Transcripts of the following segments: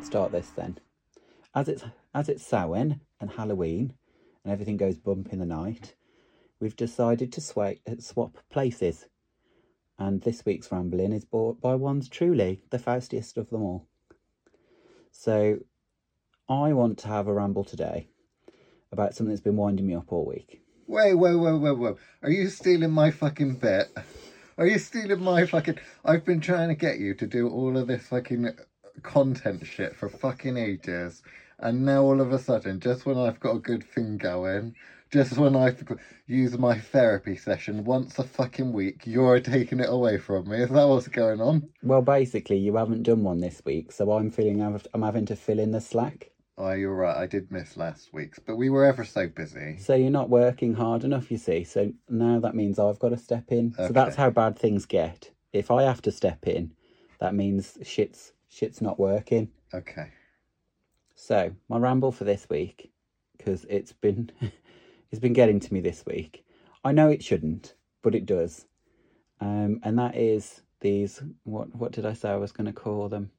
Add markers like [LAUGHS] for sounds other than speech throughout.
let's start this then. As it's as it's Samhain and Halloween, and everything goes bump in the night, we've decided to sway, uh, swap places. And this week's rambling is brought by one's truly the faustiest of them all. So, I want to have a ramble today about something that's been winding me up all week. Wait, wait, wait, wait, wait. Are you stealing my fucking bit? Are you stealing my fucking. I've been trying to get you to do all of this fucking content shit for fucking ages. And now all of a sudden, just when I've got a good thing going, just when I use my therapy session once a fucking week, you're taking it away from me. Is that what's going on? Well, basically, you haven't done one this week, so I'm feeling I'm having to fill in the slack. Oh, you're right. I did miss last week's, but we were ever so busy. So you're not working hard enough, you see. So now that means I've got to step in. Okay. So that's how bad things get. If I have to step in, that means shit's shit's not working. Okay. So my ramble for this week, because it's been [LAUGHS] it's been getting to me this week. I know it shouldn't, but it does. Um, and that is these. What what did I say I was going to call them?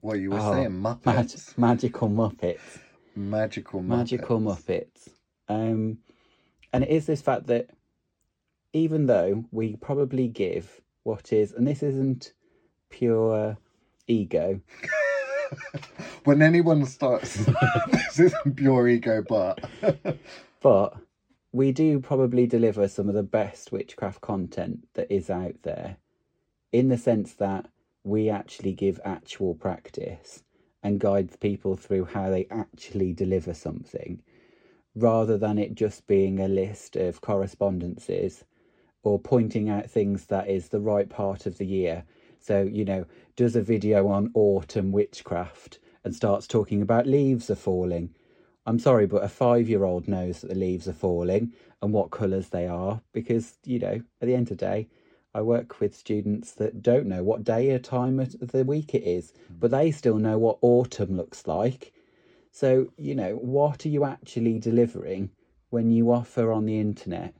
What you were oh, saying, Muppets, mag- magical Muppets, magical Muppets. magical Muppets. Um, and it is this fact that even though we probably give what is, and this isn't pure ego. [LAUGHS] when anyone starts, [LAUGHS] this isn't pure ego, but. [LAUGHS] but we do probably deliver some of the best witchcraft content that is out there in the sense that we actually give actual practice and guide people through how they actually deliver something rather than it just being a list of correspondences or pointing out things that is the right part of the year so, you know, does a video on autumn witchcraft and starts talking about leaves are falling. I'm sorry, but a five year old knows that the leaves are falling and what colours they are because, you know, at the end of the day, I work with students that don't know what day or time of the week it is, but they still know what autumn looks like. So, you know, what are you actually delivering when you offer on the internet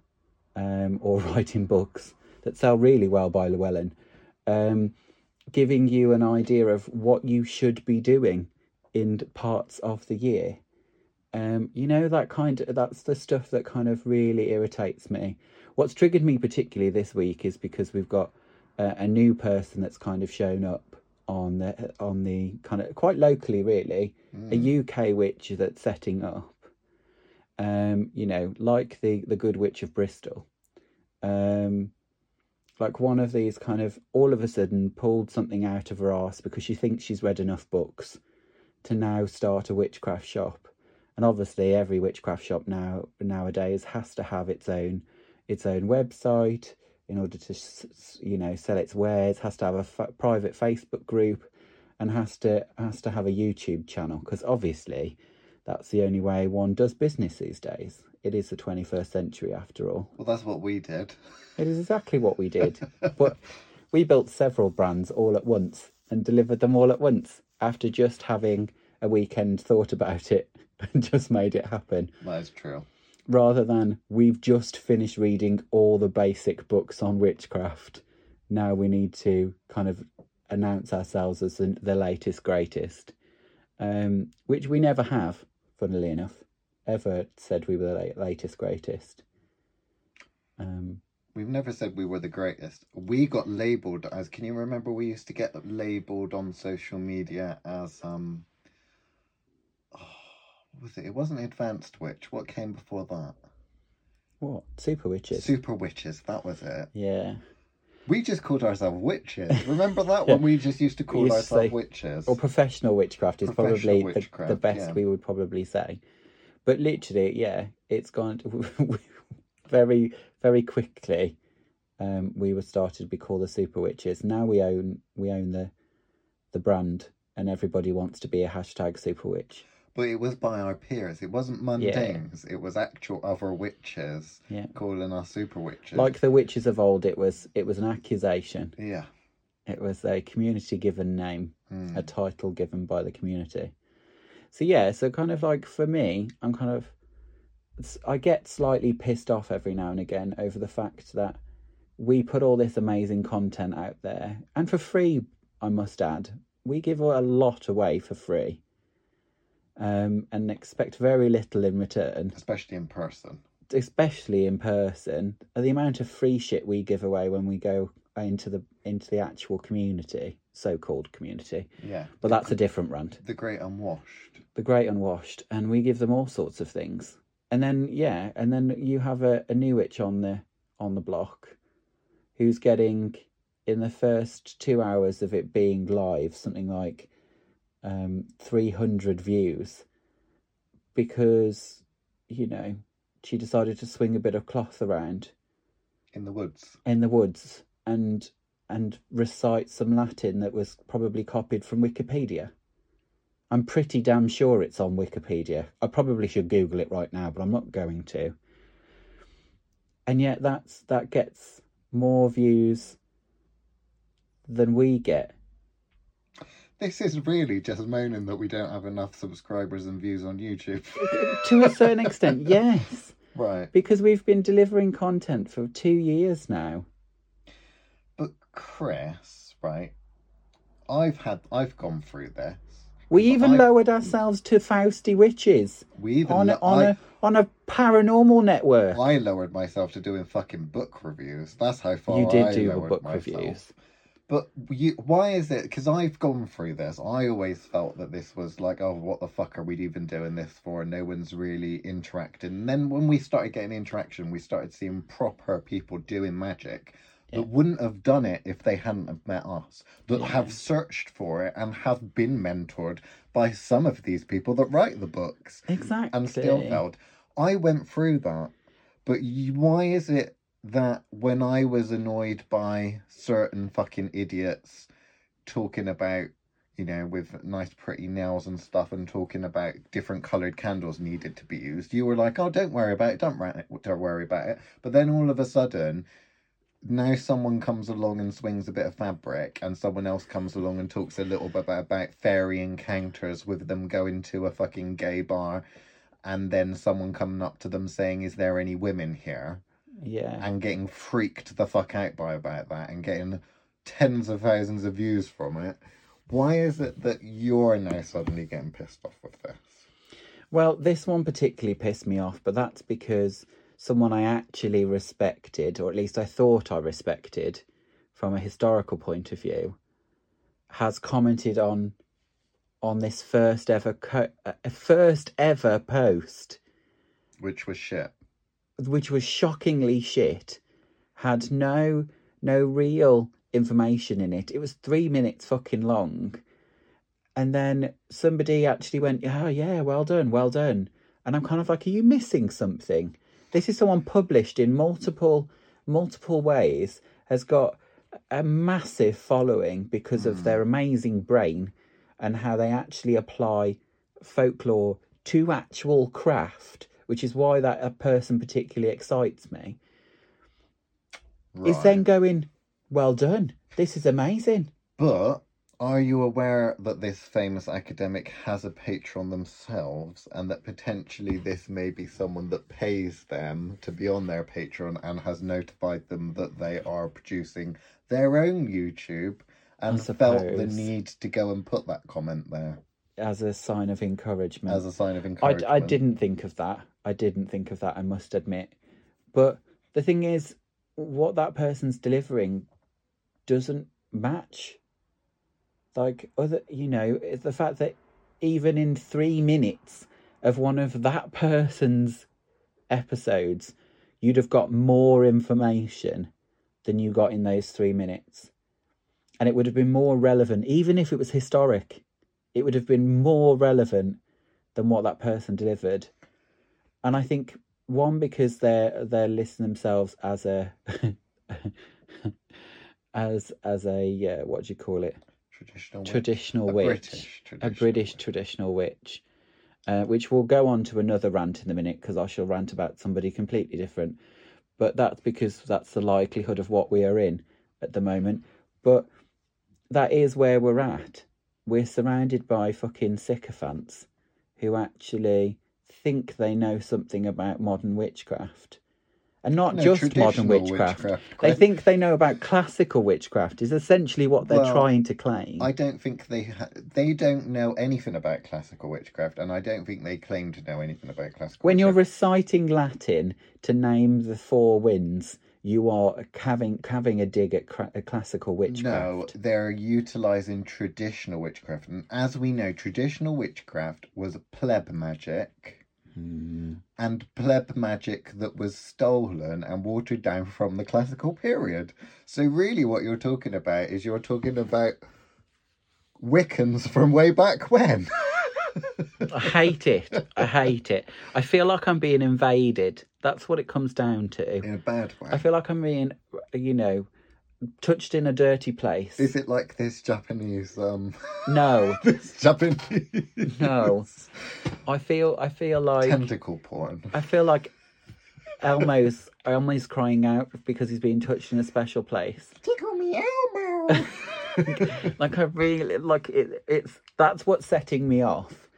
um, or [LAUGHS] writing books that sell really well by Llewellyn? Um, giving you an idea of what you should be doing in parts of the year. Um, you know that kind of that's the stuff that kind of really irritates me. What's triggered me particularly this week is because we've got uh, a new person that's kind of shown up on the on the kind of quite locally, really, mm. a UK witch that's setting up. Um, you know, like the the Good Witch of Bristol. Um, like one of these kind of all of a sudden pulled something out of her ass because she thinks she's read enough books to now start a witchcraft shop. And obviously, every witchcraft shop now nowadays has to have its own its own website in order to you know sell its wares. Has to have a private Facebook group, and has to has to have a YouTube channel because obviously that's the only way one does business these days. It is the 21st century after all. Well, that's what we did. It is exactly what we did. [LAUGHS] but we built several brands all at once and delivered them all at once after just having a weekend thought about it [LAUGHS] and just made it happen. That is true. Rather than we've just finished reading all the basic books on witchcraft, now we need to kind of announce ourselves as the, the latest, greatest, um, which we never have, funnily enough, ever said we were the latest, greatest. Um, We've never said we were the greatest. We got labeled as. Can you remember we used to get labeled on social media as um. Oh, what was it? It wasn't advanced witch. What came before that? What super witches? Super witches. That was it. Yeah. We just called ourselves witches. Remember that yeah. one? We just used to call [LAUGHS] used ourselves say, witches. Or professional witchcraft is probably witchcraft, the, the, best yeah. we would probably say. But literally, yeah, it's gone. [LAUGHS] Very very quickly um, we were started to be called the super witches now we own we own the the brand and everybody wants to be a hashtag super witch but it was by our peers it wasn't mundanes yeah. it was actual other witches yeah. calling us super witches like the witches of old it was it was an accusation yeah it was a community given name mm. a title given by the community so yeah so kind of like for me i'm kind of I get slightly pissed off every now and again over the fact that we put all this amazing content out there, and for free, I must add. we give a lot away for free, um, and expect very little in return, especially in person. especially in person. The amount of free shit we give away when we go into the into the actual community, so-called community, Yeah. but that's a different rant. The great unwashed. the great unwashed and we give them all sorts of things and then yeah and then you have a, a new witch on the on the block who's getting in the first two hours of it being live something like um 300 views because you know she decided to swing a bit of cloth around In the woods. in the woods and and recite some latin that was probably copied from wikipedia I'm pretty damn sure it's on Wikipedia. I probably should Google it right now, but I'm not going to. And yet that's that gets more views than we get. This is really just moaning that we don't have enough subscribers and views on YouTube. [LAUGHS] to a certain extent, yes. right. Because we've been delivering content for two years now. Chris, right? I've had I've gone through this. We even I- lowered ourselves to Fausty Witches We even on a, lo- on I, a on a paranormal network. I lowered myself to doing fucking book reviews. That's how far you did I do book myself. reviews. But you, why is it? Because I've gone through this. I always felt that this was like, oh, what the fuck are we even doing this for? No one's really interacting. And then when we started getting interaction, we started seeing proper people doing magic that Yeah. wouldn't have done it if they hadn't have met us. That Yeah. have searched for it and have been mentored by some of these people that write the books Exactly. and still failed. I went through that, but why is it that when I was annoyed by certain fucking idiots talking about, you know, with nice pretty nails and stuff, and talking about different coloured candles needed to be used, you were like, "Oh, don't worry about it. Don't, ra- don't worry about it." But then all of a sudden. Now someone comes along and swings a bit of fabric, and someone else comes along and talks a little bit about, about fairy encounters with them going to a fucking gay bar and then someone coming up to them saying, "Is there any women here?" Yeah. and getting freaked the fuck out by about that and getting tens of thousands of views from it. Why is it that you're now suddenly getting pissed off with this? Well, this one particularly pissed me off, but that's because someone I actually respected, or at least I thought I respected from a historical point of view, has commented on on this first ever co- uh, first ever post, Which was shit. which was shockingly shit, had no no real information in it. It was three minutes fucking long. And then somebody actually went, Oh yeah, well done, well done. And I'm kind of like, Are you missing something? This is someone published in multiple multiple ways, has got a massive following because of their hmm. amazing brain and how they actually apply folklore to actual craft, which is why that a person particularly excites me. Is then going, Well done. This is amazing. But are you aware that this famous academic has a Patreon themselves and that potentially this may be someone that pays them to be on their Patreon and has notified them that they are producing their own YouTube and felt the need to go and put that comment there As a sign of encouragement. as a sign of I, encouragement? I didn't think of that. I didn't think of that, I must admit. But the thing is, what that person's delivering doesn't match. Like, other, you know, the fact that even in three minutes of one of that person's episodes, you'd have got more information than you got in those three minutes. And it would have been more relevant, even if it was historic, it would have been more relevant than what that person delivered. And I think one because they're they're listing themselves as a [LAUGHS] as as a uh, what do you call it Traditional witch. traditional A witch British a traditional British witch. traditional witch, uh, which we'll go on to another rant in a minute because I shall rant about somebody completely different. But that's because that's the likelihood of what we are in at the moment. But that is where we're at. We're surrounded by fucking sycophants who actually think they know something about modern witchcraft. And not No, just modern witchcraft. witchcraft, They think they know about classical witchcraft. Is essentially what they're Well, trying to claim. I don't think they ha- they don't know anything about classical witchcraft, and I don't think they claim to know anything about classical. When you're reciting Latin to name the four winds, you are having having a dig at cra- a classical witchcraft. no, witchcraft. they're utilizing traditional witchcraft, and as we know, traditional witchcraft was pleb magic. Hmm. and pleb magic that was stolen and watered down from the classical period. So really what you're talking about is you're talking about Wiccans from way back when. I hate it. I hate it. I feel like I'm being invaded. That's what it comes down to. In a bad way. I feel like I'm being, you know, touched in a dirty place. Is it like this Japanese um [LAUGHS] No, this Japanese no. I feel. I feel like. tentacle porn? I feel like Elmo's Elmo's crying out because he's being touched in a special place. Tickle me Elmo. [LAUGHS] like I really like it. It's that's what's setting me off,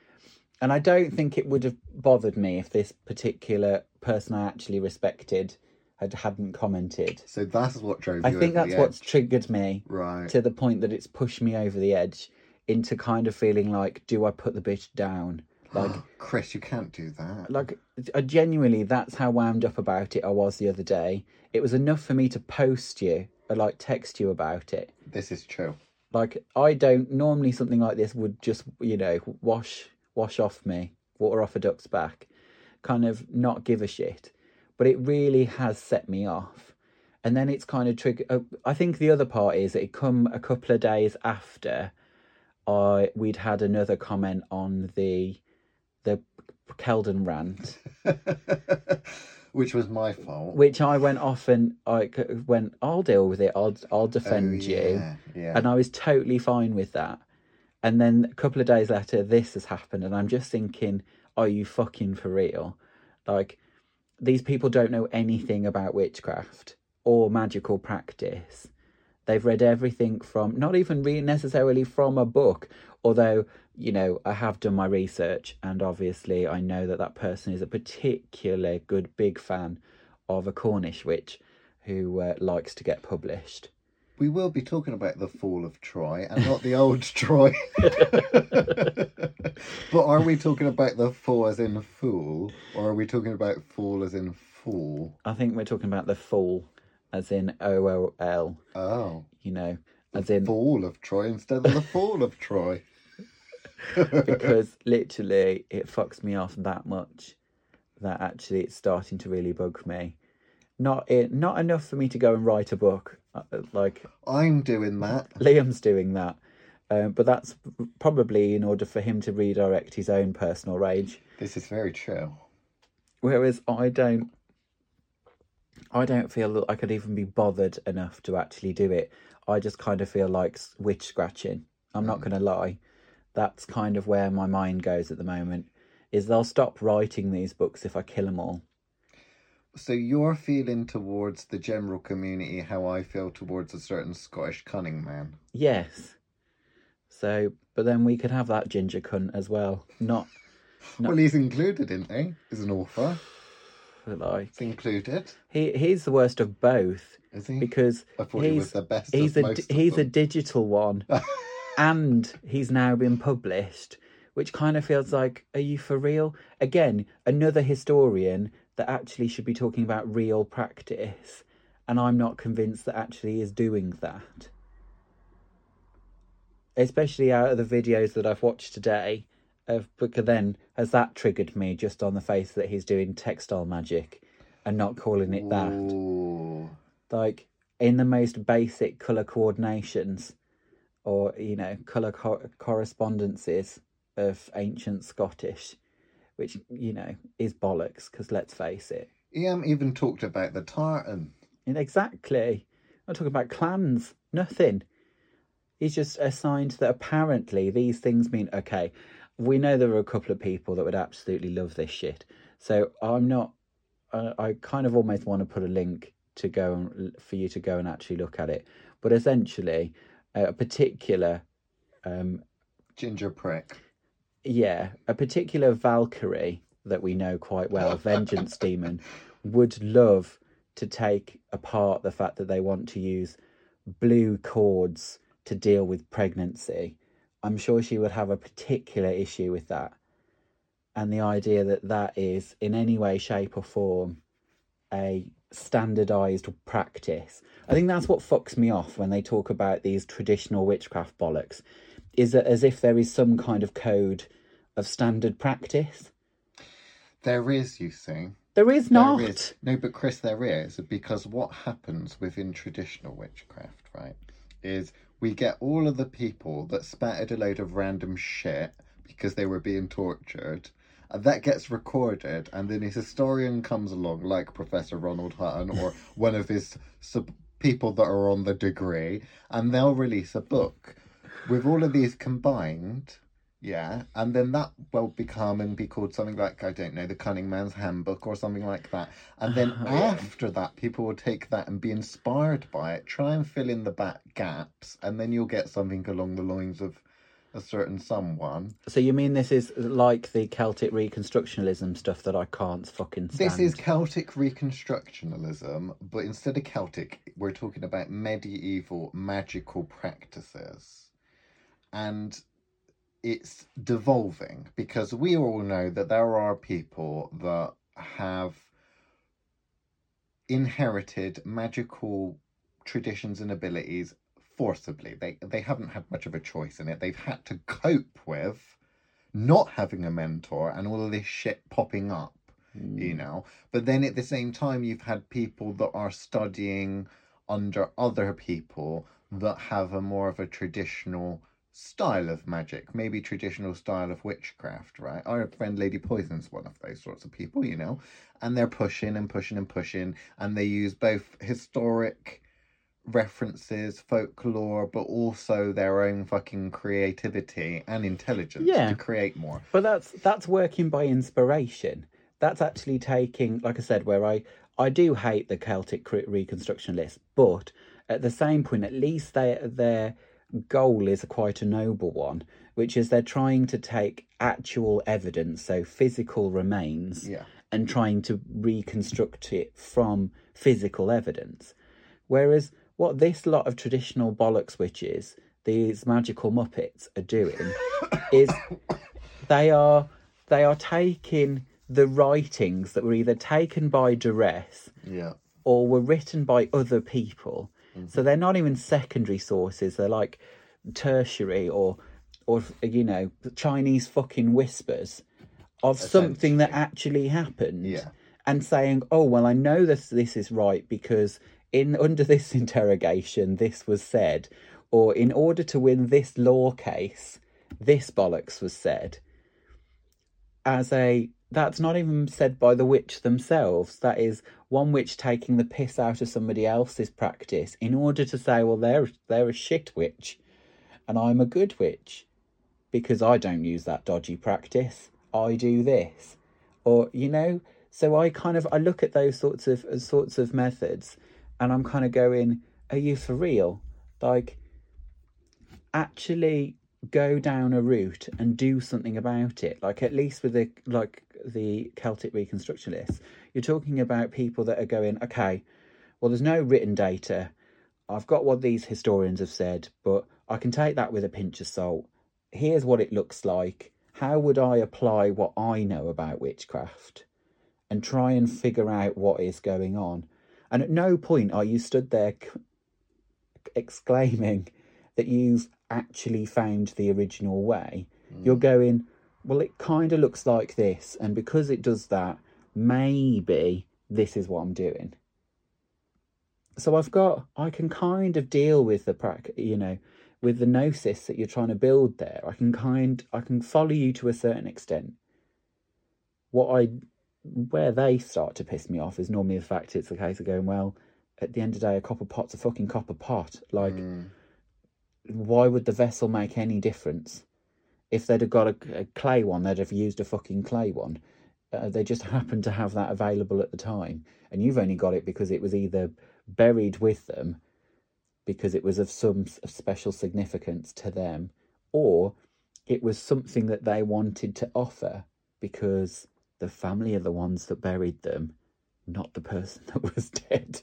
and I don't think it would have bothered me if this particular person I actually respected had hadn't commented. so that's what drove I think that's what's triggered me right. to the point that it's pushed me over the edge into kind of feeling like, do I put the bitch down? [GASPS] Like, Chris, you can't do that. like I genuinely, that's how wound up about it I was the other day. It was enough for me to post you or like text you about it. This is true. Like I don't normally something like this would just you know wash wash off me, water off a duck's back, kind of not give a shit. But it really has set me off, and then it's kind of trigger. Uh, I think the other part is it come a couple of days after I we'd had another comment on the the Kelden rant, [LAUGHS] Which was my fault. which I went off and I went, I'll deal with it. I'll I'll defend Oh, you. yeah, yeah. and I was totally fine with that. And then a couple of days later, this has happened, and I'm just thinking, are you fucking for real? Like, these people don't know anything about witchcraft or magical practice. They've read everything from, not even necessarily from a book, although, you know, I have done my research, and obviously I know that that person is a particular good big fan of a Cornish witch who uh, likes to get published. We will be talking about the fall of Troy and not the old [LAUGHS] Troy. [LAUGHS] but are we talking about the fall as in fool, or are we talking about fall as in fool? I think we're talking about the fall, as in O O L. Oh, You know, as in fall of Troy instead of the fall of Troy. [LAUGHS] because literally it fucks me off that much that actually it's starting to really bug me. Not it, not enough for me to go and write a book. Uh, Like I'm doing that. Liam's doing that, um, but that's probably in order for him to redirect his own personal rage. This is very true. Whereas I don't, I don't feel that I could even be bothered enough to actually do it. I just kind of feel like witch scratching. I'm not going to lie. That's kind of where my mind goes at the moment. Is they'll stop writing these books if I kill them all. So you're feeling towards the general community how I feel towards a certain Scottish cunning man. Yes. So, but then we could have that ginger cunt as well. Not No. Well, he's included, isn't he? As an author. [SIGHS] like It's included, he. He's the worst of both is he? because I thought he was he's the best he's of a most di- of he's a digital one. [LAUGHS] and he's now been published, which kind of feels like, are you for real? Again, another historian that actually should be talking about real practice, and I'm not convinced that actually is doing that. Especially out of the videos that I've watched today, of because then has that triggered me just on the face that he's doing textile magic and not calling it that Ooh. like in the most basic color coordinations or you know color co- correspondences of ancient scottish which you know is bollocks because let's face it. He um, even talked about the tartan. and exactly. I'm talking about clans. Nothing. He's just assigned that apparently these things mean okay we know there are a couple of people that would absolutely love this shit. So i'm not uh, i kind of almost want to put a link to go and for you to go and actually look at it. But essentially a particular um Ginger prick. Yeah, a particular Valkyrie that we know quite well, Vengeance [LAUGHS] Demon, would love to take apart the fact that they want to use blue cords to deal with pregnancy, I'm sure she would have a particular issue with that. And the idea that that is in any way, shape, or form a standardized practice. I think that's what fucks me off when they talk about these traditional witchcraft bollocks, is as if there is some kind of code of standard practice. There is, you see. There is not. There is. No, but Chris, there is because what happens within traditional witchcraft, right, is we get all of the people that spattered a load of random shit because they were being tortured. And that gets recorded, and then a historian comes along, like Professor Ronald Hutton or [LAUGHS] one of his sub- people that are on the degree, and they'll release a book with all of these combined yeah, and then that will become and be called something like I don't know, the Cunning Man's Handbook or something like that. And then Oh, [LAUGHS] yeah. after that, people will take that and be inspired by it, try and fill in the back gaps, and then you'll get something along the lines of a certain someone. So you mean this is like the Celtic Reconstructionalism stuff that I can't fucking stand? This is Celtic Reconstructionalism, but instead of Celtic, we're talking about medieval magical practices. And it's devolving because we all know that there are people that have inherited magical traditions and abilities forcibly. They they haven't had much of a choice in it. They've had to cope with not having a mentor and all of this shit popping up you mm. know but then at the same time you've had people that are studying under other people that have a more of a traditional style of magic maybe traditional style of witchcraft right our friend lady poison's one of those sorts of people you know and they're pushing and pushing and pushing and they use both historic references folklore but also their own fucking creativity and intelligence Yeah. to create more But that's that's working by inspiration. That's actually taking, like I said, where I I do hate the Celtic cre- Reconstructionalists, but at the same point, at least they, their goal is quite a noble one, which is they're trying to take actual evidence, so physical remains, yeah and trying to reconstruct it from physical evidence. Whereas what this lot of traditional bollocks witches, these magical muppets, are doing [COUGHS] is they are they are taking the writings that were either taken by duress yeah or were written by other people. So they're not even secondary sources. They're like tertiary or or you know Chinese fucking whispers of something that actually happened. Yeah. And saying, "Oh well, I know this this is right because in under this [LAUGHS] interrogation this was said, or in order to win this law case, this bollocks was said." As a that's not even said by the witch themselves. That is one witch taking the piss out of somebody else's practice in order to say, well, they're they're a shit witch, and I'm a good witch, because I don't use that dodgy practice. I do this, or you know. So I kind of I look at those sorts of sorts of methods, and I'm kind of going, are you for real? Like, actually go down a route and do something about it like at least with the like the celtic reconstructionists you're talking about people that are going okay well there's no written data. I've got what these historians have said but i can take that with a pinch of salt. Here's what it looks like. How would i apply what i know about witchcraft and try and figure out what is going on? And at no point are you stood there exclaiming that you've actually found the original way. Hmm. You're going, well, it kind of looks like this, and because it does that, maybe this is what I'm doing. So I've got, I can kind of deal with the prac, you know, with the gnosis that you're trying to build there. I can kind, I can follow you to a certain extent. What I, where they start to piss me off is normally the fact it's a case of going, well, at the end of the day, a copper pot's a fucking copper pot. Like, hmm. why would the vessel make any difference? If they'd have got a, a clay one, they'd have used a fucking clay one. Uh, they just [LAUGHS] happened to have that available at the time, and you've only got it because it was either buried with them, because it was of some special significance to them, or it was something that they wanted to offer because the family are the ones that buried them not the person [LAUGHS] that was dead.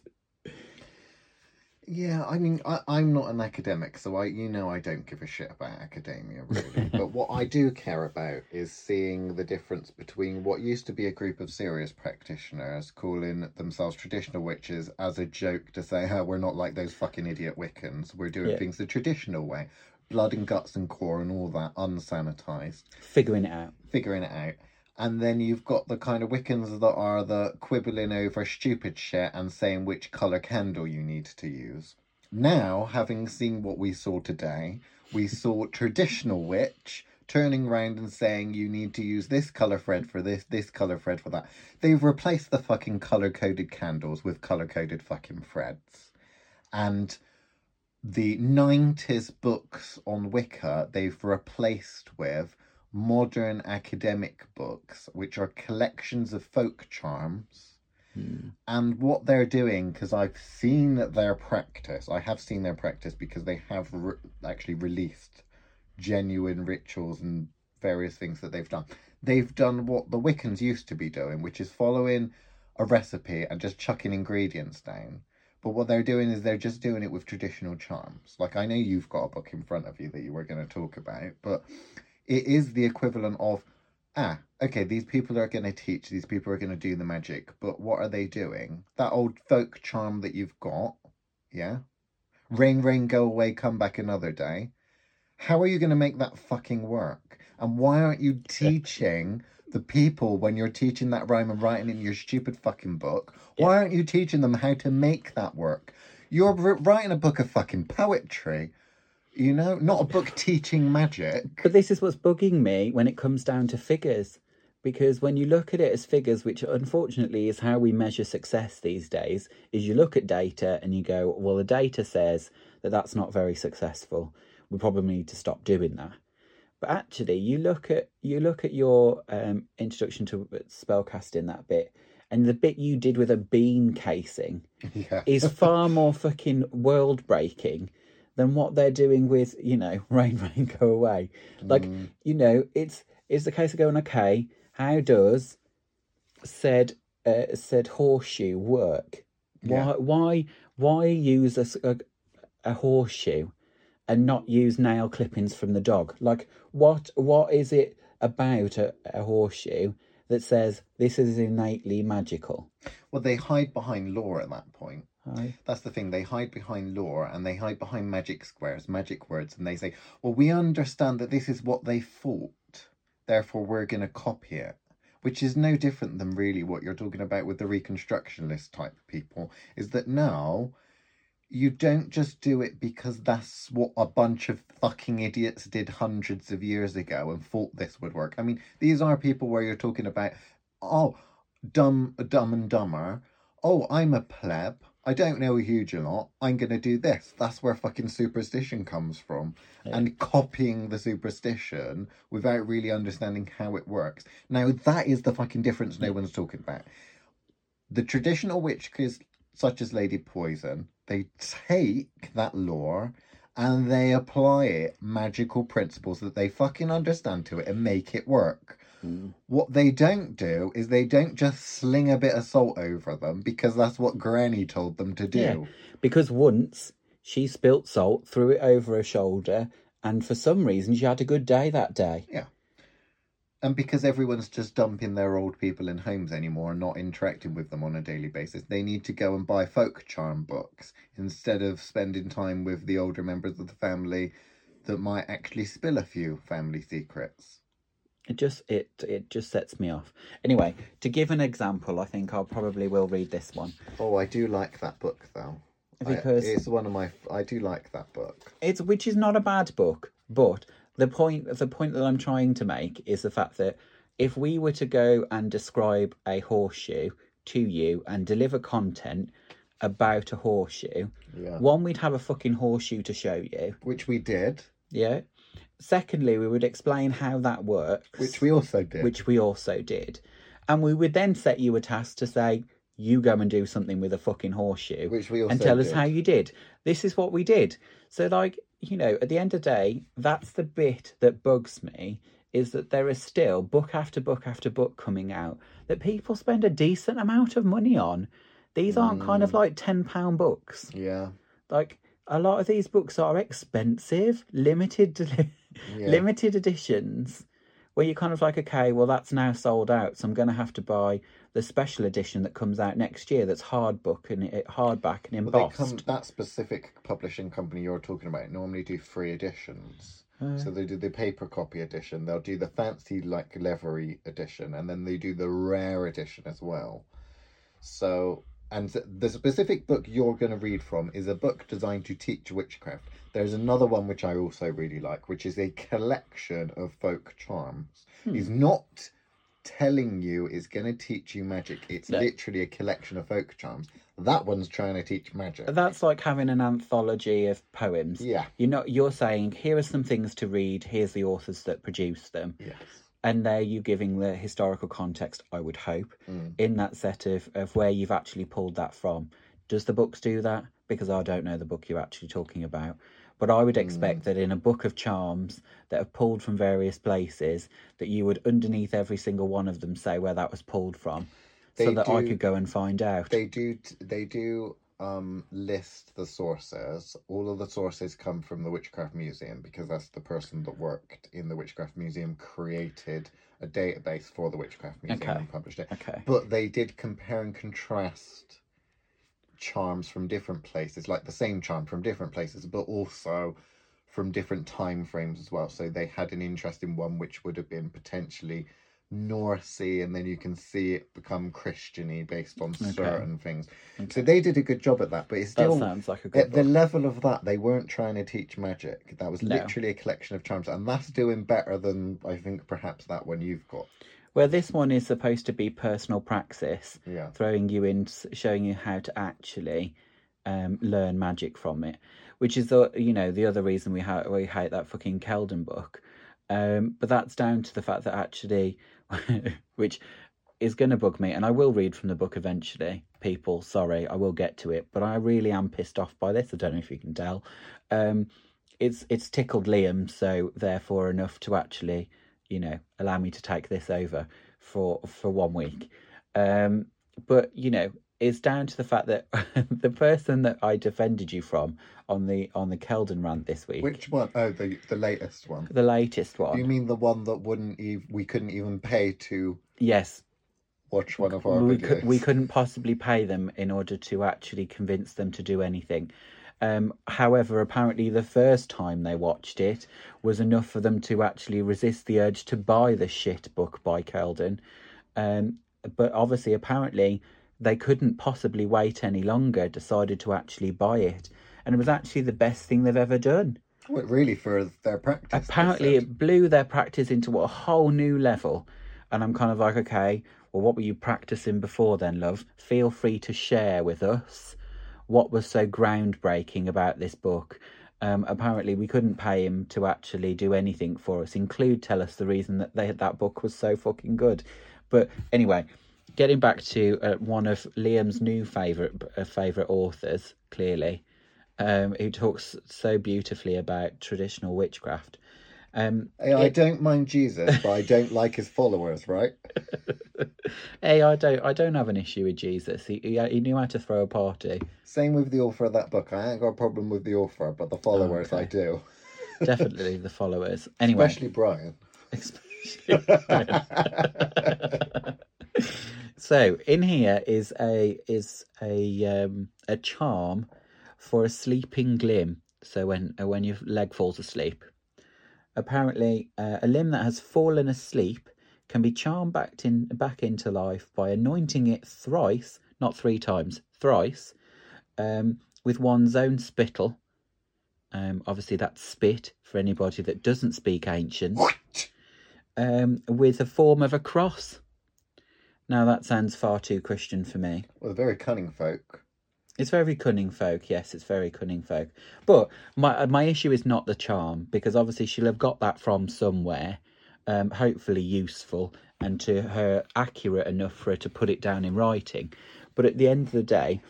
Yeah, I mean, I, I'm not an academic, so I, you know, I don't give a shit about academia really. [LAUGHS] but what I do care about is seeing the difference between what used to be a group of serious practitioners calling themselves traditional witches as a joke to say, "Oh, we're not like those fucking idiot Wiccans. We're doing Yeah. things the traditional way, blood and guts and core and all that, unsanitized." Figuring it out. figuring it out. And then you've got the kind of Wiccans that are the quibbling over stupid shit and saying which colour candle you need to use. Now, having seen what we saw today, we saw traditional witch turning round and saying you need to use this colour thread for this, this colour thread for that. They've replaced the fucking colour coded candles with colour coded fucking threads. And the 90s books on Wicca they've replaced with modern academic books, which are collections of folk charms. Hmm. And what they're doing, because I've seen their practice, I have seen their practice because they have re- actually released genuine rituals and various things that they've done. They've done what the Wiccans used to be doing, which is following a recipe and just chucking ingredients down. But what they're doing is they're just doing it with traditional charms. Like I know you've got a book in front of you that you were going to talk about, but it is the equivalent of ah, okay, these people are going to teach, these people are going to do the magic, but what are they doing? That old folk charm that you've got, yeah? Rain, rain, go away, come back another day. How are you going to make that fucking work? And why aren't you [LAUGHS] teaching the people when you're teaching that rhyme and writing in your stupid fucking book? Why aren't you teaching them how to make that work? You're wr- writing a book of fucking poetry, you know, not a book teaching magic. But this is what's bugging me when it comes down to figures. Because when you look at it as figures, which unfortunately is how we measure success these days, is you look at data and you go, well, the data says that that's not very successful. We probably need to stop doing that. But actually, you look at you look at your um, introduction to spellcasting that bit, and the bit you did with a bean casing [LAUGHS] Yeah. is far more fucking world breaking than what they're doing with you know [LAUGHS] rain rain go away like Mm. you know it's it's the case of going okay how does said uh, said horseshoe work Yeah. why why why use a a horseshoe and not use nail clippings from the dog like what what is it about a, a horseshoe that says this is innately magical Well, they hide behind lore at that point. Aye. That's the thing. They hide behind lore and they hide behind magic squares, magic words, and they say, well, we understand that this is what they thought. Therefore, we're going to copy it. Which is no different than really what you're talking about with the Reconstructionist type people. Is that now you don't just do it because that's what a bunch of fucking idiots did hundreds of years ago and thought this would work. I mean, these are people where you're talking about, oh, dumb, dumb and dumber. Oh, I'm a pleb. I don't know a huge lot. I'm going to do this. That's where fucking superstition comes from. And copying the superstition without really understanding how it works. Now, that is the fucking difference no one's talking about. The traditional witches, such as Lady Poison, they take that lore and they apply it magical principles that they fucking understand to it and make it work. What they don't do is they don't just sling a bit of salt over them because that's what Granny told them to do. Yeah. because once she spilt salt, threw it over her shoulder, and for some reason she had a good day that day. Yeah. And because everyone's just dumping their old people in homes anymore and not interacting with them on a daily basis, they need to go and buy folk charm books instead of spending time with the older members of the family that might actually spill a few family secrets. It just it it just sets me off. Anyway, to give an example, I think I'll probably will read this one. Oh, I do like that book though. I- Because- it's one of my. I do like that book. It's which is not a bad book, but the point the point that I'm trying to make is the fact that if we were to go and describe a horseshoe to you and deliver content about a horseshoe, Yeah. one we'd have a fucking horseshoe to show you. Which we did. Yeah. Secondly, we would explain how that works, Which we also did. which we also did, and we would then set you a task to say, "You go and do something with a fucking horseshoe," Which we also and tell us did. how you did. This is what we did. So, like, you know, at the end of the day, that's the bit that bugs me is that there is still book after book after book coming out that people spend a decent amount of money on. These aren't kind of mm. like ten pound books. Yeah. Like a lot of these books are expensive, limited deli- [LAUGHS] Yeah. limited editions. Where you're kind of like, okay, well that's now sold out, so I'm going to have to buy the special edition that comes out next year. That's hardbook and it hardback and Well, embossed. come that specific publishing company you're talking about normally do free editions. Uh. So they do the paper copy edition. They'll do the fancy like livery edition, and then they do the rare edition as well. So, and the specific book you're going to read from is a book designed to teach witchcraft. There's another one which I also really like, which is a collection of folk charms. Hmm. He's not telling you it's going to teach you magic. It's No. literally a collection of folk charms. That one's trying to teach magic. That's like having an anthology of poems. Yeah. You're not. You're saying here are some things to read. Here's the authors that produced them, Yes. And there you giving the historical context. I would hope Mm. in that set of of where you've actually pulled that from. Does the books do that? Because I don't know the book you're actually talking about. But I would expect that in a book of charms that are pulled from various places, that you would underneath every single one of them say where that was pulled from, so They that I could go and find out. They do. They do um list the sources. All of the sources come from the Witchcraft Museum because that's the person that worked in the Witchcraft Museum created a database for the Witchcraft Museum Okay. and published it. Okay. But they did compare and contrast charms from different places, like the same charm from different places, but also from different time frames as well. So they had an interesting one which would have been potentially Norsey, and then you can see it become Christiany based on certain things. So they did a good job at that, but That still sounds like a good at the level of that, they weren't trying to teach magic. That was No. literally a collection of charms, and that's doing better than I think perhaps that one you've got. Well, this one is supposed to be personal praxis, Yeah. throwing you in, showing you how to actually um, learn magic from it, which is the you know the other reason we ha- we hate that fucking Kelden book. Um, but that's down to the fact that actually, [LAUGHS] which is going to bug me, and I will read from the book eventually. People, sorry, I will get to it, but I really am pissed off by this. I don't know if you can tell. Um, it's it's tickled Liam, so therefore enough to actually, you know, allow me to take this over for for one week. Um, but you know, it's down to the fact that [LAUGHS] the person that I defended you from on the on the Kelden rant this week, Which one? Oh, the the latest one. the latest one, you mean the one that wouldn't ev- we couldn't even pay to yes, watch one of our we, videos? could, we couldn't possibly pay them in order to actually convince them to do anything. Um, however, apparently the first time they watched it was enough for them to actually resist the urge to buy the shit book by Kelden. Um, but obviously, apparently, they couldn't possibly wait any longer, decided to actually buy it. And it was actually the best thing they've ever done. What, really for their practice. Apparently, it blew their practice into a whole new level. And I'm kind of like, okay, well, what were you practicing before then, love? Feel free to share with us what was so groundbreaking about this book. Um, apparently, we couldn't pay him to actually do anything for us, include tell us the reason that they, that book was so fucking good. But anyway, getting back to uh, one of Liam's new favorite uh, favorite authors, clearly, um, who talks so beautifully about traditional witchcraft. Um, Hey, I don't mind Jesus, but I don't like his followers, right? [LAUGHS] hey, I don't, I don't have an issue with Jesus. He, he, he knew how to throw a party. Same with the author of that book. I ain't got a problem with the author, but the followers I okay. do. [LAUGHS] Definitely the followers. Anyway, Especially Brian. especially. [LAUGHS] so in here is a is a um, a charm for a sleeping limb. So when uh, when your leg falls asleep, apparently uh, a limb that has fallen asleep can be charmed back in back into life by anointing it thrice, not three times, thrice, um, with one's own spittle. Um, obviously, that's spit for anybody that doesn't speak ancient What? um, with a form of a cross. Now that sounds far too Christian for me. Well, they're very cunning folk. It's very cunning folk, yes, it's very cunning folk. But my my issue is not the charm because obviously she'll have got that from somewhere, um, hopefully useful and to her accurate enough for her to put it down in writing. But at the end of the day,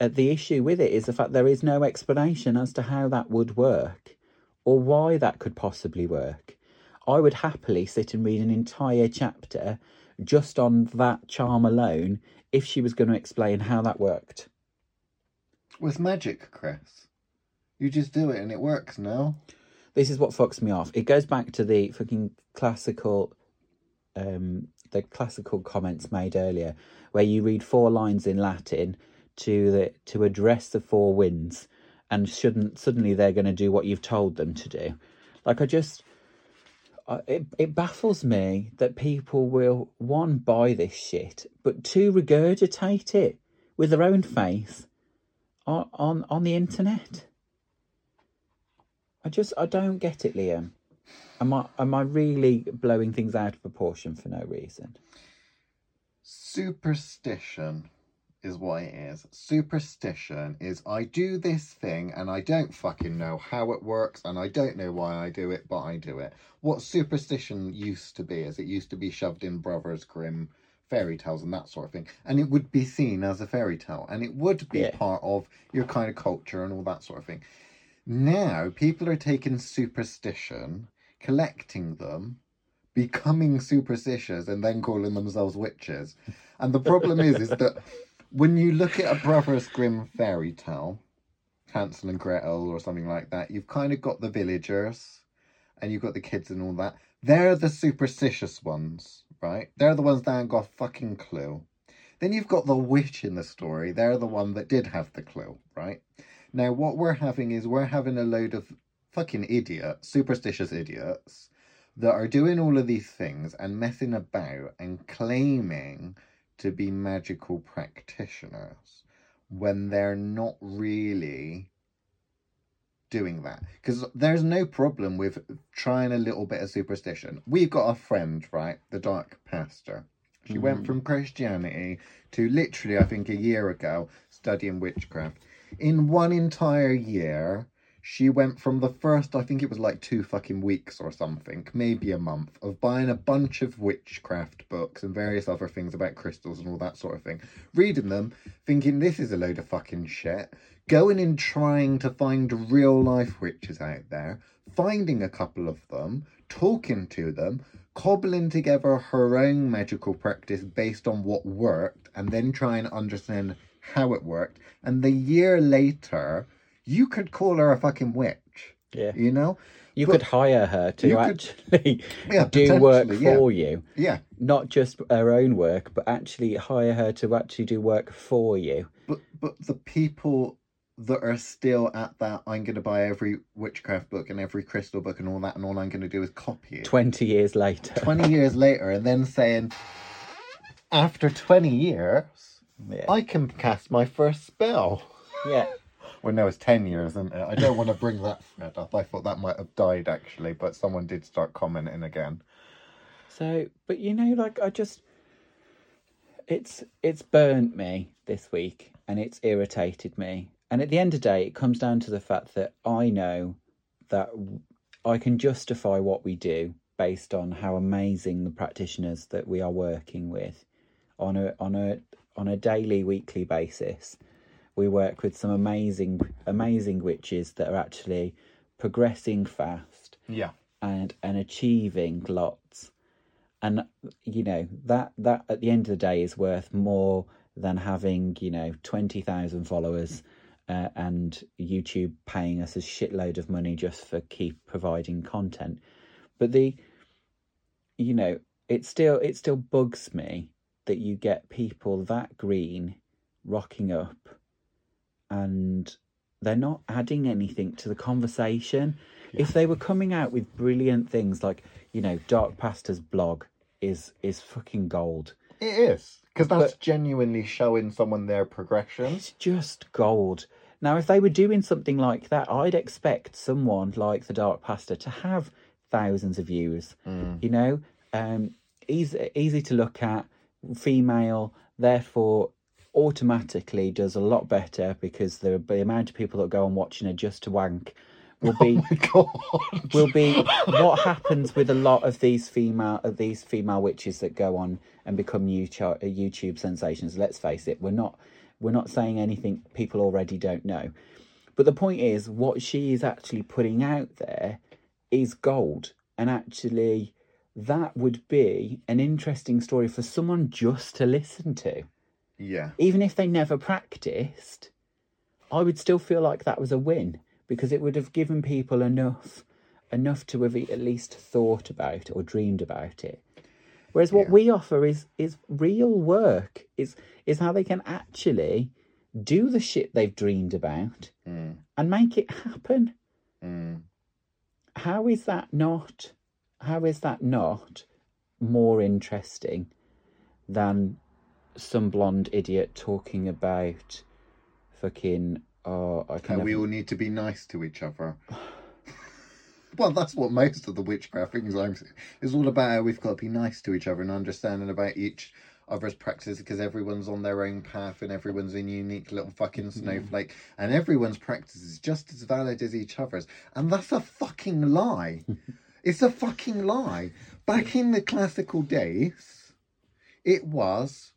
uh, the issue with it is the fact there is no explanation as to how that would work or why that could possibly work. I would happily sit and read an entire chapter just on that charm alone if she was going to explain how that worked. With magic, Chris. You just do it and it works now. This is what fucks me off. It goes back to the fucking classical, um, the classical comments made earlier, where you read four lines in Latin to the to address the four winds, and shouldn't suddenly they're going to do what you've told them to do. Like I just, Uh, it it baffles me that people will one buy this shit, but two regurgitate it with their own face on on on the internet. I just I don't get it, Liam. Am I am I really blowing things out of proportion for no reason? Superstition is what it is. Superstition is I do this thing and I don't fucking know how it works and I don't know why I do it, but I do it. What superstition used to be is it used to be shoved in Brothers Grimm fairy tales and that sort of thing. And it would be seen as a fairy tale and it would be Yeah. part of your kind of culture and all that sort of thing. Now people are taking superstition, collecting them, becoming superstitious and then calling themselves witches. And the problem is, is that [LAUGHS] when you look at a Brothers Grimm fairy tale, Hansel and Gretel or something like that, you've kind of got the villagers and you've got the kids and all that. They're the superstitious ones, right? They're the ones that ain't got a fucking clue. Then you've got the witch in the story. They're the one that did have the clue, right? Now, what we're having is we're having a load of fucking idiots, superstitious idiots, that are doing all of these things and messing about and claiming to be magical practitioners when they're not really doing that. Because there's no problem with trying a little bit of superstition. We've got a friend, right? The Dark Pastor. She went Mhm. from Christianity to literally, I think, a year ago, studying witchcraft. In one entire year, she went from the first, I think it was like two fucking weeks or something, maybe a month, of buying a bunch of witchcraft books and various other things about crystals and all that sort of thing, reading them, thinking this is a load of fucking shit, going and trying to find real life witches out there, finding a couple of them, talking to them, cobbling together her own magical practice based on what worked, and then try and understand how it worked. And the year later, you could call her a fucking witch, Yeah. you know? You But- could hire her to You could- actually [LAUGHS] Yeah, do work yeah. for you. Yeah, Not just her own work, but actually hire her to actually do work for you. but but the people that are still at that, I'm going to buy every witchcraft book and every crystal book and all that, and all I'm going to do is copy it. 20 years later. 20 years later, and then saying, after 20 years, Yeah. I can cast my first spell. yeah. Well, no, it's 10 years, it? I don't want to bring that thread up. I thought that might have died, actually, but someone did start commenting again. So, but you know, like I just, it's it's burnt me this week, and it's irritated me. And at the end of the day, it comes down to the fact that I know that I can justify what we do based on how amazing the practitioners that we are working with on a on a on a daily, weekly basis. We work with some amazing, amazing witches that are actually progressing fast Yeah. and and achieving lots and you know that that at the end of the day is worth more than having you know 20,000 followers uh, and YouTube paying us a shitload of money just for keep providing content but the you know it still it still bugs me that you get people that green rocking up and they're not adding anything to the conversation if they were coming out with brilliant things like you know dark pastor's blog is is fucking gold It is. Because that's But- genuinely showing someone their progression. it's just gold now if they were doing something like that i'd expect someone like the dark pastor to have thousands of views Mm. you know um easy easy to look at female therefore automatically does a lot better because the, the amount of people that go on watching her just to wank will be Oh will be what happens with a lot of these female of these female witches that go on and become YouTube, uh, YouTube sensations. Let's face it, we're not we're not saying anything people already don't know. But the point is, what she is actually putting out there is gold, and actually that would be an interesting story for someone just to listen to. Yeah. Even if they never practiced, I would still feel like that was a win because it would have given people enough enough to have at least thought about or dreamed about it. Whereas what Yeah. we offer is is real work. Is is how they can actually do the shit they've dreamed about Mm, and make it happen. mm. How is that not how is that not more interesting than some blonde idiot talking about fucking oh I can we never- all need to be nice to each other. [SIGHS] well, that's what most of the witchcraft things I'm is all about. How we've got to be nice to each other and understanding about each other's practices because everyone's on their own path and everyone's a unique little fucking hmm. snowflake and everyone's practice is just as valid as each other's. And that's a fucking lie. [LAUGHS] it's a fucking lie. Back in the classical days, it was.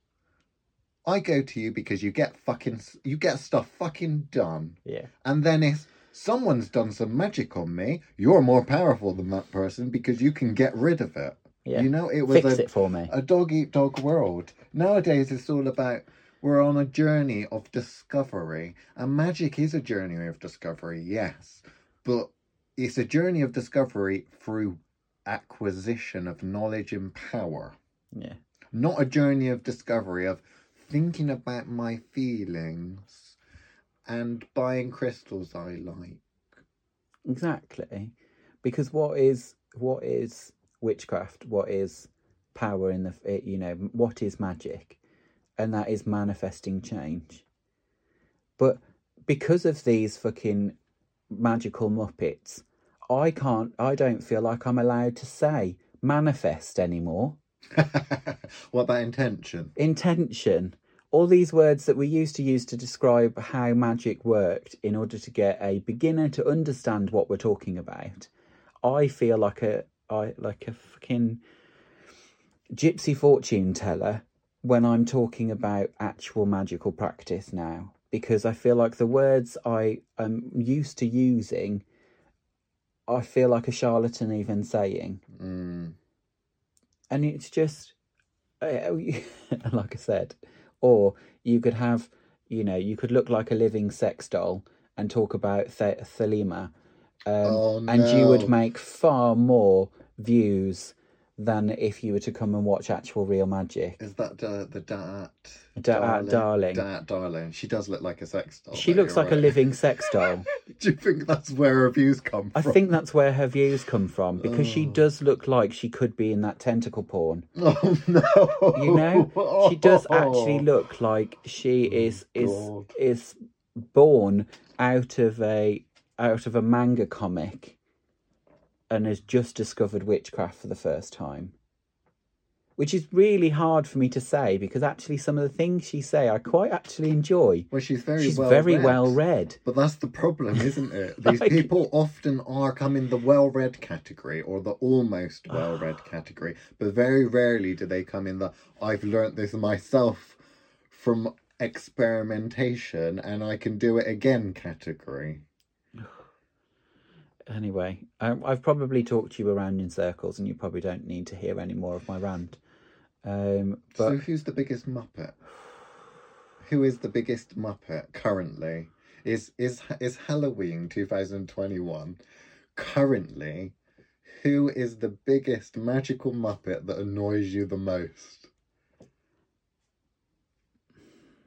I go to you because you get fucking you get stuff fucking done. yeah And then if someone's done some magic on me, you're more powerful than that person because you can get rid of it. yeah You know, it was fix a, it for me. a dog eat dog world. Nowadays, it's all about we're on a journey of discovery, and magic is a journey of discovery, yes, but it's a journey of discovery through acquisition of knowledge and power, yeah not a journey of discovery of thinking about my feelings and buying crystals I like. exactly. Because what is what is witchcraft? What is power in the you know what is magic? And that is manifesting change. But because of these fucking magical muppets i can't i don't feel like i'm allowed to say manifest anymore. [LAUGHS] What about intention? intention all these words that we used to use to describe how magic worked in order to get a beginner to understand what we're talking about i feel like a i like a fucking gypsy fortune teller when i'm talking about actual magical practice now because i feel like the words i am used to using i feel like a charlatan even saying Mm. and it's just [LAUGHS] like I said, or you could have, you know, you could look like a living sex doll and talk about Th- Thelema, um, Oh, and you would make far more views than if you were to come and watch actual real magic. Is that uh, the Dat? Da- darling. Dat darling. She does look like a sex doll. She though, looks like a living sex [LAUGHS] doll. Do you think that's where her views come from? I from? think that's where her views come from because she does look like she could be in that tentacle porn. [LAUGHS] Oh no! you know she does actually [LAUGHS] look like she is is God. is born out of a out of a manga comic and has just discovered witchcraft for the first time which is really hard for me to say because actually some of the things she say I quite actually enjoy Well, she's very she's well very read. well read But that's the problem, isn't it? [LAUGHS] These Like- people often are come in the well-read category or the almost well-read [SIGHS] category, but very rarely do they come in the "I've learnt this myself from experimentation and I can do it again" category. Anyway I, I've probably talked to you around in circles and you probably don't need to hear any more of my rant um but so, who's the biggest Muppet? [SIGHS] Who is the biggest Muppet currently? Is is is Halloween two thousand twenty one currently? Who is the biggest magical Muppet that annoys you the most?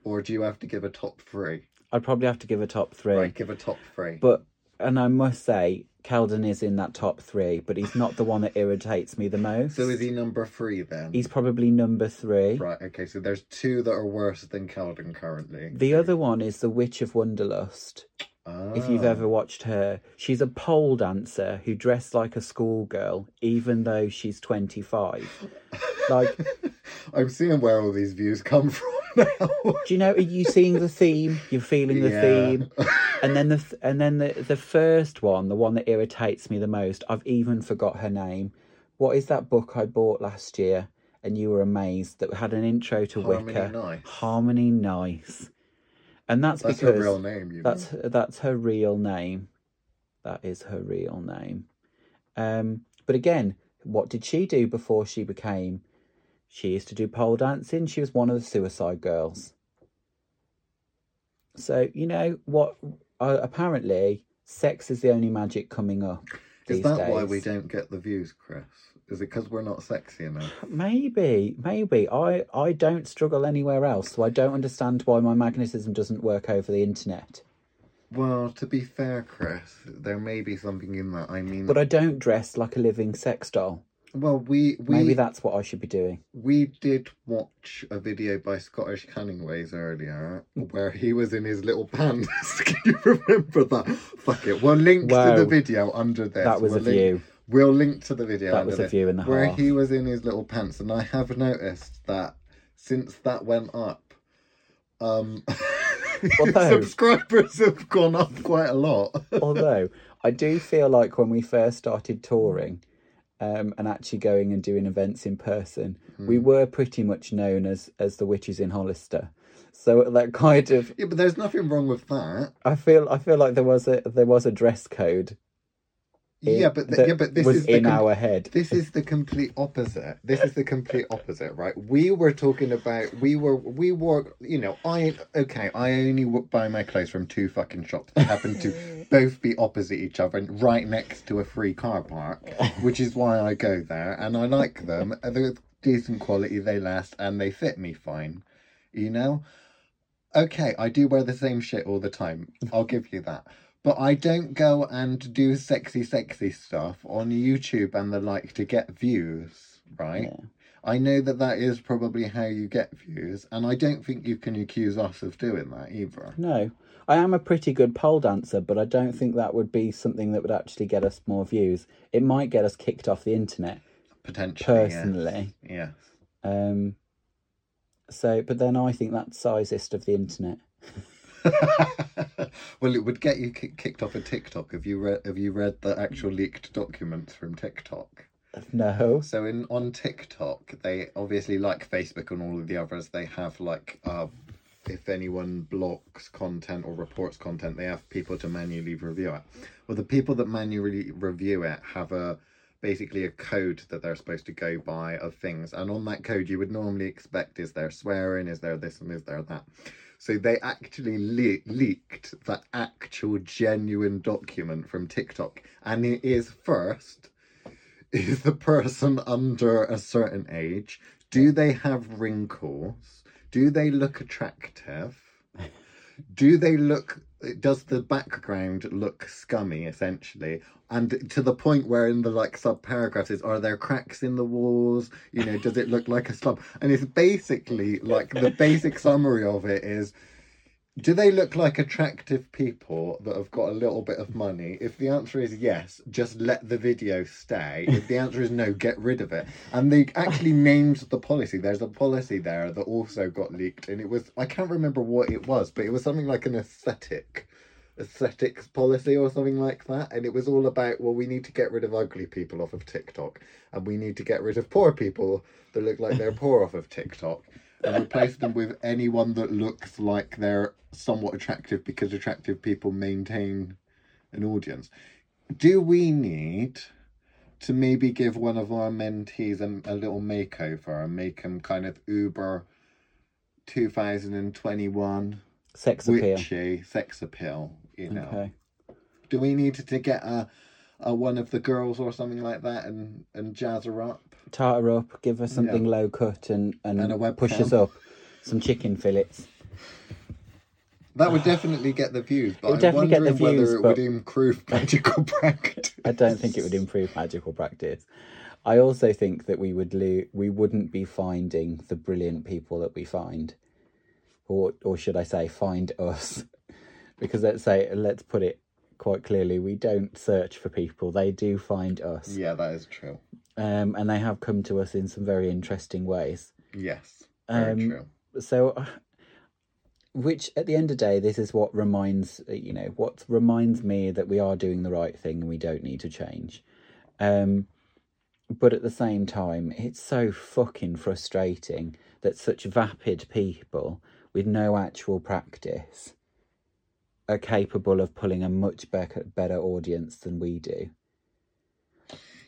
Or do you have to give a top three? I'd probably have to give a top three Right, give a top three. But and I must say, Kelden is in that top three, but he's not the one that irritates me the most. so is he number three then? He's probably number three. Right, okay, so there's two that are worse than Calvin currently. The other one is the Witch of Wonderlust. If you've Ah. ever watched her, she's a pole dancer who dressed like a schoolgirl, even though she's twenty-five. Like, [LAUGHS] I'm seeing where all these views come [LAUGHS] from now. do you know? Are you seeing the theme? You're feeling the Yeah. theme, [LAUGHS] and then the th- and then the the first one, the one that irritates me the most. I've even forgot her name. What is that book I bought last year? And you were amazed that had an intro to Harmony Wicca. Nice. Harmony Nice, and that's, That's because her real name, you that's know. that's her real name. That is her real name. Um, But again, what did she do before she became? She used to do pole dancing. She was one of the Suicide Girls. So you know what? Uh, apparently, sex is the only magic coming up. Is that why we don't get the views, Chris? Is it because we're not sexy enough? Maybe, maybe. I I don't struggle anywhere else, so I don't understand why my magnetism doesn't work over the internet. Well, to be fair, Chris, there may be something in that. I mean, But I don't dress like a living sex doll. Well, we we Maybe that's what I should be doing. we did watch a video by Scottish Canningways earlier where he was in his little pants. [LAUGHS] Can you remember that? Fuck it. We'll link to the video under this. That was we'll a link- view. We'll link to the video. That under was a view and a where half. he was in his little pants, and I have noticed that since that went up, um, [LAUGHS] subscribers have gone up quite a lot. [LAUGHS] Although I do feel like when we first started touring um, and actually going and doing events in person, Hmm. we were pretty much known as as the witches in Hollister. So that kind of yeah, but there's nothing wrong with that. I feel I feel like there was a there was a dress code. In- yeah, but th- that yeah, but this is the in com- our head. This is the complete opposite. This is the complete opposite, right? We were talking about we were we were you know I okay I only buy my clothes from two fucking shops that happen to [LAUGHS] both be opposite each other and right next to a free car park, which is why I go there and I like them. [LAUGHS] They're decent quality, they last, and they fit me fine. You know. Okay, I do wear the same shit all the time. I'll give you that. But I don't go and do sexy, sexy stuff on YouTube and the like to get views, right? Yeah. I know that that is probably how you get views, and I don't think you can accuse us of doing that either. No, I am a pretty good pole dancer, but I don't think that would be something that would actually get us more views. It might get us kicked off the internet Potentially, yes. personally. Yes. Um, so, but then I think that's sizest of the internet. [LAUGHS] [LAUGHS] well, it would get you ki- kicked off of TikTok. Have you read? Have you read the actual leaked documents from TikTok? No. So in on TikTok, they obviously like Facebook and all of the others. They have like uh, if anyone blocks content or reports content, they have people to manually review it. Well, the people that manually review it have a basically a code that they're supposed to go by of things, and on that code, you would normally expect is there swearing, is there this and is there that. So they actually le- leaked that actual genuine document from TikTok, and it is first [LAUGHS] is the person under a certain age? Do they have wrinkles? Do they look attractive? Do they look does the background look scummy essentially? And to the point where in the like sub paragraphs is are there cracks in the walls? You know, does it look like a slum? And it's basically like the basic summary of it is do they look like attractive people that have got a little bit of money? If the answer is yes, just let the video stay. If the answer is no, get rid of it. And they actually [LAUGHS] named the policy. There's a policy there that also got leaked, and it was I can't remember what it was, but it was something like an aesthetic aesthetics policy or something like that. And it was all about well, we need to get rid of ugly people off of TikTok, and we need to get rid of poor people that look like they're poor off of TikTok and replace them with anyone that looks like they're somewhat attractive because attractive people maintain an audience. Do we need to maybe give one of our mentees a, a little makeover and make them kind of uber 2021 Sex appeal. witchy sex appeal? You know, Okay. do we need to get a, a one of the girls or something like that and and jazz her up? Tart her up, give her something low cut, and and, And a webcam. push us up. Some chicken fillets. That would definitely get the views, but I'm definitely get the wondering whether it would improve [LAUGHS] magical practice. I don't think it would improve magical practice. I also think that we would lo- we wouldn't be finding the brilliant people that we find, or or should I say, find us, [LAUGHS] because let's say let's put it quite clearly, we don't search for people; they do find us, Yeah, that is true. um, and they have come to us in some very interesting ways. Yes, very Um, true. so uh, which at the end of the day this is what reminds uh, you know what reminds me that we are doing the right thing and we don't need to change um but at the same time it's so fucking frustrating that such vapid people with no actual practice are capable of pulling a much better audience than we do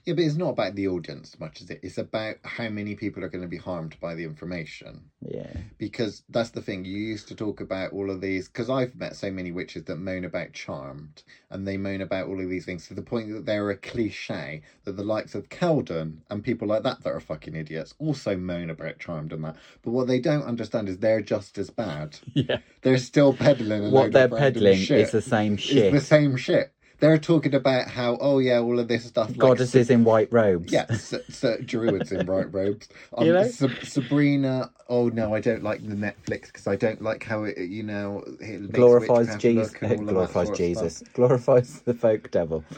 Yeah, but it's not about the audience as much as it. It's about how many people are going to be harmed by the information. Yeah. Because that's the thing. You used to talk about all of these. Because I've met so many witches that moan about Charmed, and they moan about all of these things to the point that they're a cliche. That the likes of Kelden and people like that that are fucking idiots also moan about Charmed and that. But what they don't understand is they're just as bad. [LAUGHS] Yeah. They're still peddling. What they're peddling is the same shit. It's the same shit. They're talking about how, oh yeah, all of this stuff. like Goddesses in white robes. yeah, so, so druids in white robes. [LAUGHS] Um, You know? Sab- Sabrina. Oh no, I don't like the Netflix because I don't like how it, you know, it Glorifies Jesus. look and all of that Glorifies Jesus. Glorifies the folk devil. [SIGHS]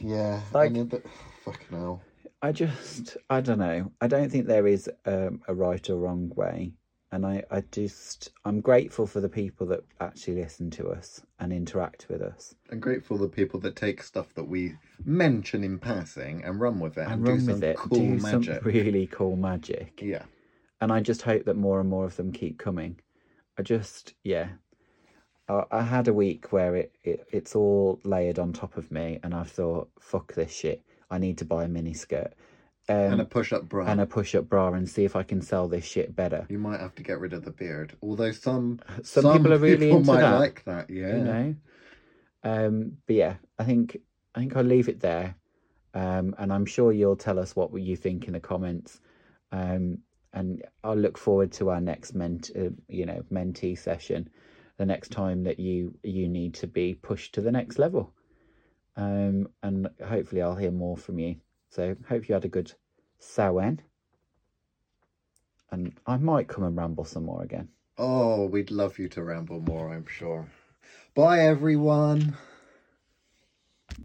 Yeah, Like- and then- fucking hell. I just, I don't know. I don't think there is um, a right or wrong way. And I, I just, I'm grateful for the people that actually listen to us and interact with us I'm grateful the people that take stuff that we mention in passing and run with it and, and do run some with it, cool do magic. some really cool magic. Yeah, And I just hope that more and more of them keep coming. I just, yeah. I, I had a week where it, it it's all layered on top of me, and I've thought, fuck this shit. I need to buy a mini skirt. Um, and a push-up bra. and a push-up bra and see if I can sell this shit better. You might have to get rid of the beard. Although some [LAUGHS] Some, people are really people into might that, like that. Yeah. you know. Um, but yeah, I think I think I'll leave it there, um, and I'm sure you'll tell us what you think in the comments. Um, and I'll look forward to our next ment, uh, you know, mentee session, the next time that you you need to be pushed to the next level. Um, and hopefully I'll hear more from you. So hope you had a good Samhain. And I might come and ramble some more again. Oh, we'd love you to ramble more, I'm sure. Bye, everyone.